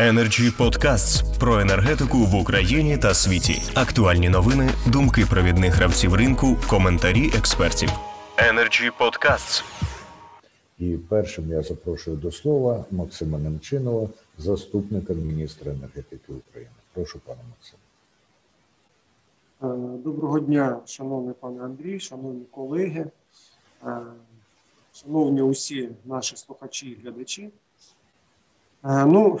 Energy Podcasts про енергетику в Україні та світі. Актуальні новини, думки провідних гравців ринку, коментарі експертів. Energy Podcasts. І першим я запрошую до слова Максима Немчинова, заступника міністра енергетики України. Прошу, пане Максиме. Е, доброго дня, шановний пане Андрій, шановні колеги, е, шановні усі наші слухачі і глядачі. Е, ну,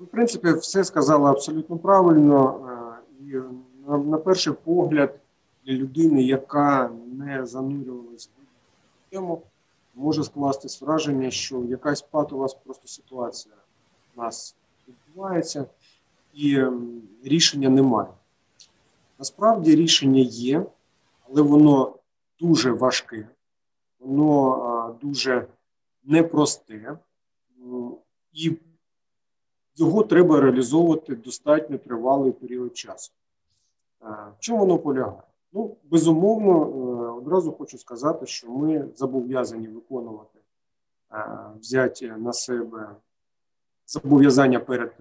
в принципі, все сказали абсолютно правильно. І на, перший погляд, для людини, яка не занурювалася в тему, може скластись враження, що якась патова просто ситуація в нас відбувається, і рішення немає. Насправді рішення є, але воно дуже важке, воно дуже непросте, і його треба реалізовувати достатньо тривалий період часу. В чому воно полягає? Ну, безумовно, одразу хочу сказати, що ми зобов'язані виконувати взяті на себе зобов'язання перед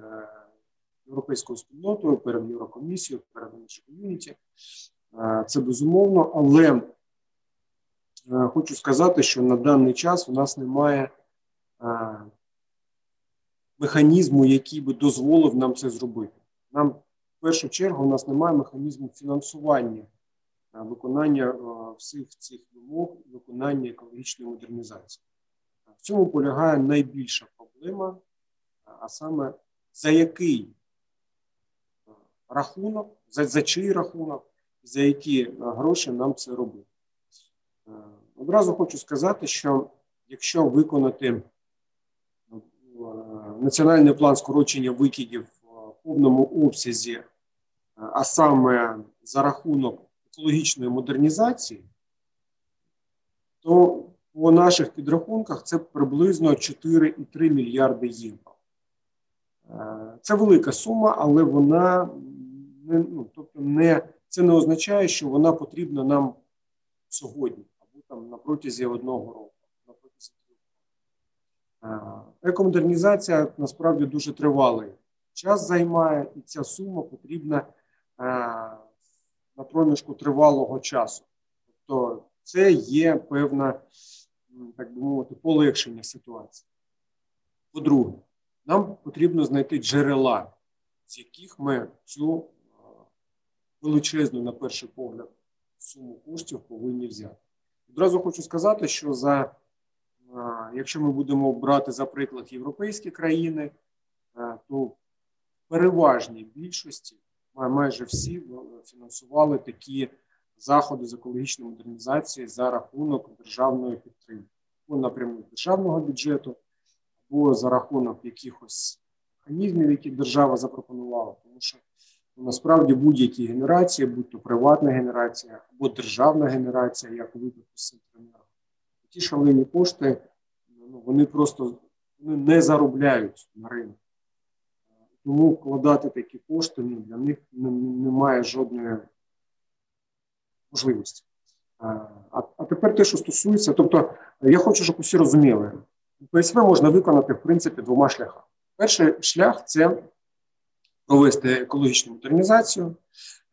європейською спільнотою, перед Єврокомісією, перед нашою ком'юніті. Це безумовно, але хочу сказати, що на даний час у нас немає механізму, який би дозволив нам це зробити. Нам в першу чергу у нас немає механізму фінансування виконання всіх цих вимог, виконання екологічної модернізації. В цьому полягає найбільша проблема, а саме за який рахунок, за, за чий рахунок, за які гроші нам це робити. Одразу хочу сказати, що якщо виконати національний план скорочення викидів в повному обсязі, а саме за рахунок екологічної модернізації, то по наших підрахунках це приблизно 4,3 мільярди євро. Це велика сума, але вона не ну, тобто не це не означає, що вона потрібна нам сьогодні або там на протязі одного року. Протязі Екомодернізація насправді дуже тривалий час займає, і ця сума потрібна на проміжку тривалого часу. Тобто, це є певна, так би мовити, полегшення ситуації. По-друге, нам потрібно знайти джерела, з яких ми цю величезну, на перший погляд, суму коштів повинні взяти. Одразу хочу сказати, що за якщо ми будемо брати за приклад європейські країни, то в переважній більшості майже всі фінансували такі заходи з екологічної модернізації за рахунок державної підтримки, або напряму державного бюджету, або за рахунок якихось механізмів, які держава запропонувала, тому що ну, насправді будь-які генерації, будь то приватна генерація або державна генерація, як у випадку з Центренерго, ті шалені кошти, ну, вони просто вони не заробляють на ринку. Тому вкладати такі кошти ну, для них немає жодної можливості. А, а тепер те, що стосується, тобто я хочу, щоб усі розуміли, ПСВ можна виконати в принципі двома шляхами. Перший шлях це провести екологічну модернізацію,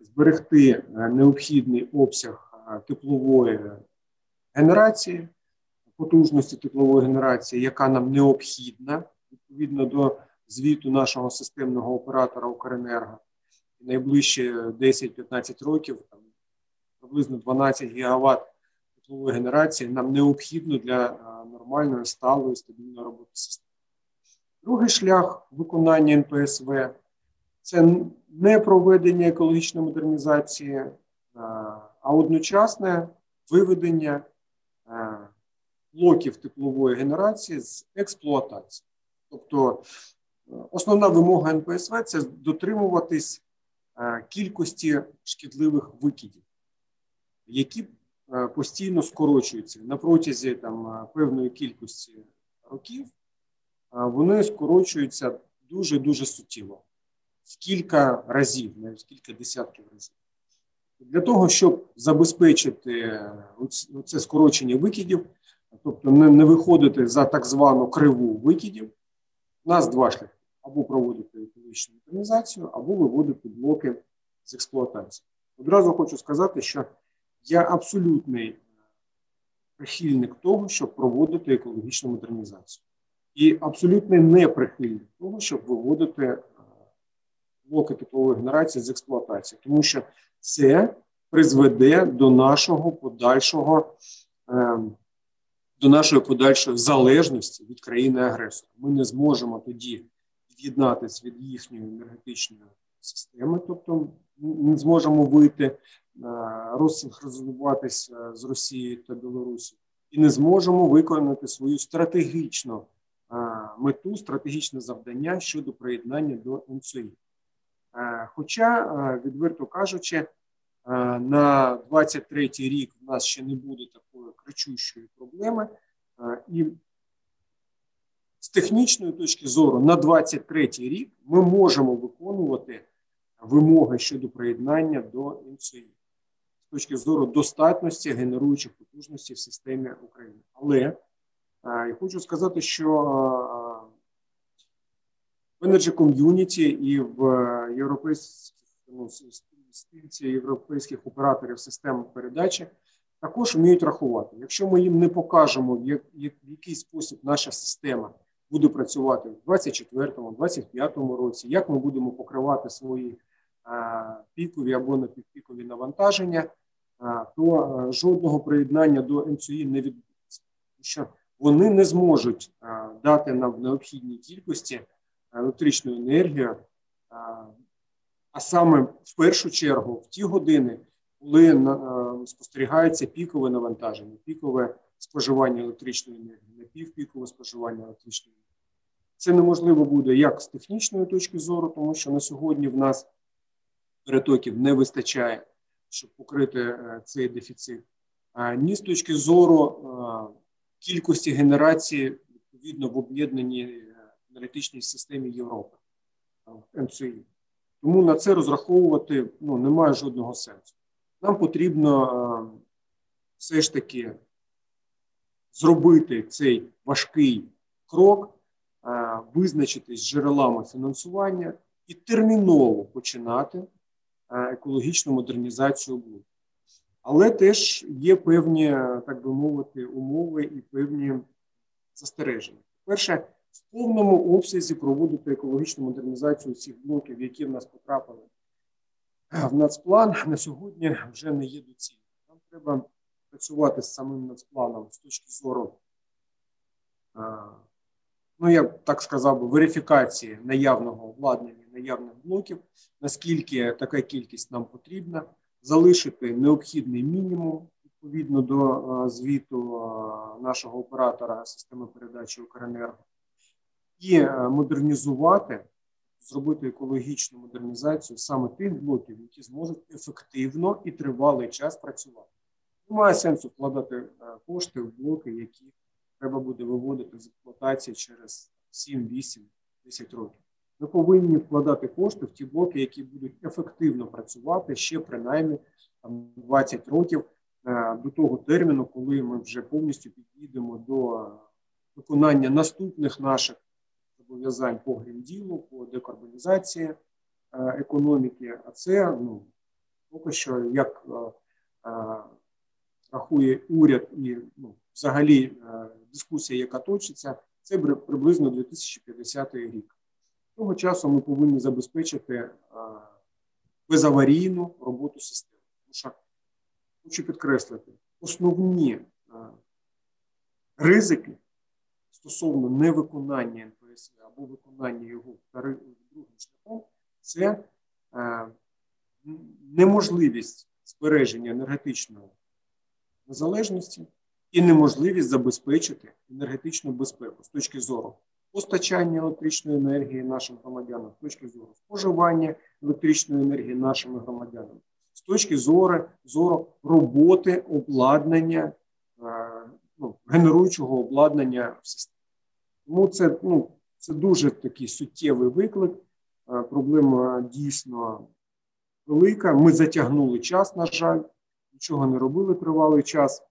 зберегти необхідний обсяг теплової генерації, потужності теплової генерації, яка нам необхідна відповідно до звіту нашого системного оператора Укренерго. Найближчі 10-15 років там, приблизно 12 гігаватт теплової генерації нам необхідно для нормальної, сталої, стабільної роботи системи. Другий шлях виконання НПСВ це не проведення екологічної модернізації, а одночасне виведення блоків теплової генерації з експлуатації. Тобто основна вимога НПСВ це дотримуватись кількості шкідливих викидів, які постійно скорочуються на протязі там, певної кількості років, вони скорочуються дуже-дуже суттєво, в кілька разів, навіть в кілька десятків разів. Для того, щоб забезпечити це скорочення викидів, тобто не, не виходити за так звану криву викидів, у нас два шляхи. або проводити екологічну модернізацію, або виводити блоки з експлуатації. Одразу хочу сказати, що я абсолютний прихильник того, щоб проводити екологічну модернізацію, і абсолютно не прихильник того, щоб виводити е, блоки теплової генерації з експлуатації, тому що це призведе до нашого подальшого. Ем, до нашої подальшої залежності від країни-агресора. Ми не зможемо тоді від'єднатися від їхньої енергетичної системи, тобто не зможемо вийти, е, розсинхронізуватися з Росією та Білорусі, і не зможемо виконати свою стратегічну е, мету, стратегічне завдання щодо приєднання до МЦІ. Е, хоча, відверто кажучи, на 23-й рік в нас ще не буде такої кричущої проблеми, і з технічної точки зору на 23-й рік ми можемо виконувати вимоги щодо приєднання до МЦІ з точки зору достатності генеруючих потужностей в системі України. Але я хочу сказати, що в Energy Community і в європейських ну, спільці європейських операторів систем передачі також вміють рахувати. Якщо ми їм не покажемо, в який спосіб наша система буде працювати в 2024-2025 році, як ми будемо покривати свої пікові або напівпікові навантаження, то жодного приєднання до МЦІ не відбудеться, що вони не зможуть дати нам в необхідній кількості електричну енергію, а саме в першу чергу в ті години, коли спостерігається пікове навантаження, пікове споживання електричної енергії, напівпікове споживання електричної енергії. Це неможливо буде як з технічної точки зору, тому що на сьогодні в нас перетоків не вистачає, щоб покрити е, цей дефіцит, ні з точки зору кількості генерації відповідно в об'єднаній е, енергетичній системі Європи МЦІ. Тому на це розраховувати ну, немає жодного сенсу. Нам потрібно все ж таки зробити цей важкий крок, визначитись з джерелами фінансування і терміново починати екологічну модернізацію блоків. Але теж є певні, так би мовити, умови і певні застереження. Перше, в повному обсязі проводити екологічну модернізацію цих блоків, які в нас потрапили в нацплан, на сьогодні вже не є доцільним. Нам треба працювати з самим нацпланом з точки зору, ну я так сказав верифікації наявного обладнання, наявних блоків, наскільки така кількість нам потрібна, залишити необхідний мінімум відповідно до звіту нашого оператора системи передачі Укренерго, і модернізувати зробити екологічну модернізацію саме тих блоків, які зможуть ефективно і тривалий час працювати. Немає сенсу вкладати е, кошти в блоки, які треба буде виводити з експлуатації через 7, 8, 10 років. Ми повинні вкладати кошти в ті блоки, які будуть ефективно працювати ще принаймні 20 років е, до того терміну, коли ми вже повністю підійдемо до виконання наступних наших зобов'язань по грінділу, по декарбонізації е, економіки. А це ну, поки що як е, е, рахує уряд і ну, взагалі дискусія, яка точиться, це приблизно 2050 рік. Того часу ми повинні забезпечити безаварійну роботу системи. Тому що хочу підкреслити, основні ризики стосовно невиконання НПС або виконання його другим шляхом, це е, неможливість збереження енергетичної незалежності і неможливість забезпечити енергетичну безпеку з точки зору постачання електричної енергії нашим громадянам, з точки зору споживання електричної енергії нашими громадянами, з точки зору зору роботи обладнання, е, ну, генеруючого обладнання в системі. Тому це ну, це дуже такий суттєвий виклик. Е, проблема дійсно велика. Ми затягнули час, на жаль, нічого не робили тривалий час.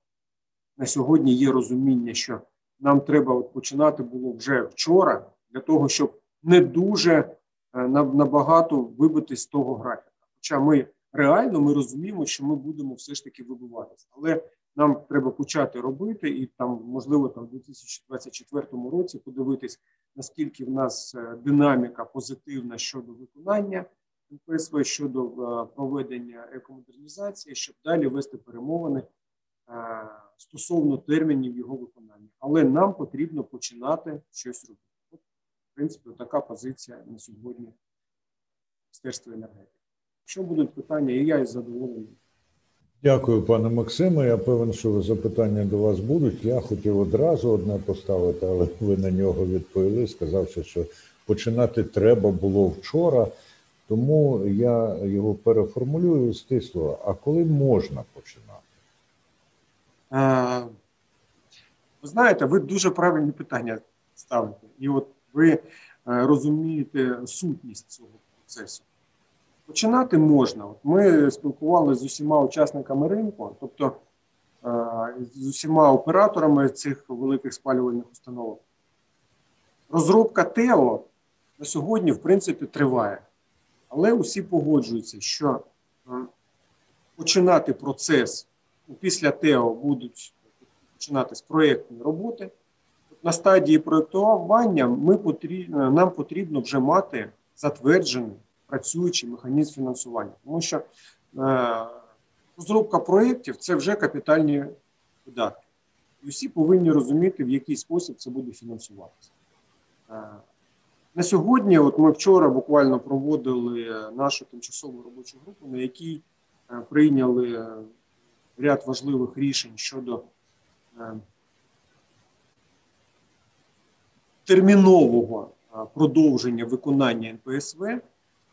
На сьогодні є розуміння, що нам треба от починати було вже вчора, для того, щоб не дуже е, набагато вибити з того графіка. Хоча ми реально ми розуміємо, що ми будемо все ж таки вибиватися, але нам треба почати робити, і там можливо там в 2024 році подивитись, наскільки в нас е, динаміка позитивна щодо виконання НПСВ, щодо е, проведення екомодернізації, щоб далі вести перемовини е, стосовно термінів його виконання. Але нам потрібно починати щось робити. От, в принципі, така позиція на сьогодні Міністерства енергетики. Якщо будуть питання, і я із задоволенням. Дякую, пане Максиме. Я певен, що запитання до вас будуть. Я хотів одразу одне поставити, але ви на нього відповіли, сказавши, що починати треба було вчора. Тому я його переформулюю стисло. А коли можна починати? Е, Ви знаєте, ви дуже правильні питання ставите, і от ви е, розумієте сутність цього процесу. Починати можна. Ми спілкувалися з усіма учасниками ринку, тобто е, з усіма операторами цих великих спалювальних установок. Розробка ТЕО на сьогодні, в принципі, триває, але усі погоджуються, що е, починати процес ну, після ТЕО будуть починатись проєктні роботи. На стадії проєктування ми потрібно, нам потрібно вже мати затверджений працюючий механізм фінансування, тому що е, розробка проєктів це вже капітальні видатки. І всі повинні розуміти, в який спосіб це буде фінансуватися. Е, на сьогодні, от ми вчора буквально проводили нашу тимчасову робочу групу, на якій е, прийняли ряд важливих рішень щодо е, термінового продовження виконання НПСВ.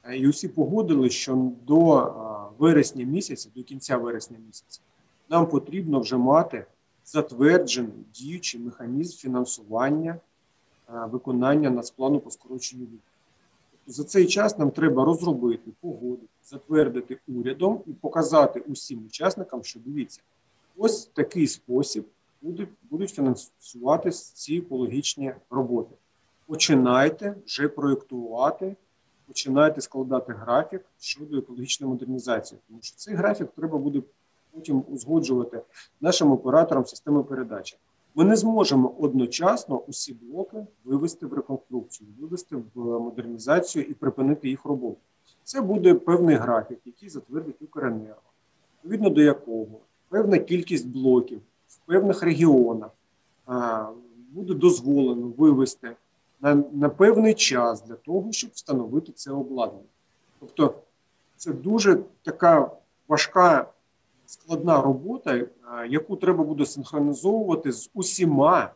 Е, І усі погодили, що до е, вересня місяця, до кінця вересня місяця, нам потрібно вже мати затверджений діючий механізм фінансування е, виконання нацплану по скороченню віку. Тобто за цей час нам треба розробити, погодити, затвердити урядом і показати усім учасникам, що дивіться, ось такий спосіб будуть, будуть фінансуватися ці екологічні роботи. Починайте вже проєктувати, починайте складати графік щодо екологічної модернізації, тому що цей графік треба буде потім узгоджувати нашим операторам системи передачі. Ми не зможемо одночасно усі блоки вивести в реконструкцію, вивести в модернізацію і припинити їх роботу. Це буде певний графік, який затвердить Укренерго, відповідно до якого певна кількість блоків в певних регіонах буде дозволено вивести на, на певний час для того, щоб встановити це обладнання. Тобто це дуже така важка складна робота, е, яку треба буде синхронізовувати з усіма,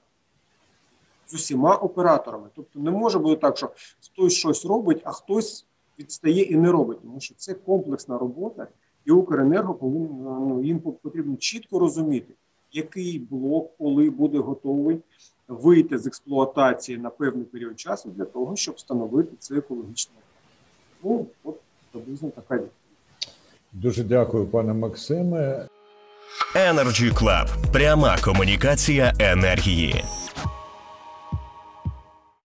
з усіма операторами. Тобто не може бути так, що хтось щось робить, а хтось відстає і не робить, тому що це комплексна робота, і Укренерго повинен ну, їм потрібно чітко розуміти, який блок, коли буде готовий вийти з експлуатації на певний період часу для того, щоб встановити це екологічне. Ну, от приблизно така відповідь. Дуже дякую, пане Максиме. Energy Club. Пряма комунікація енергії.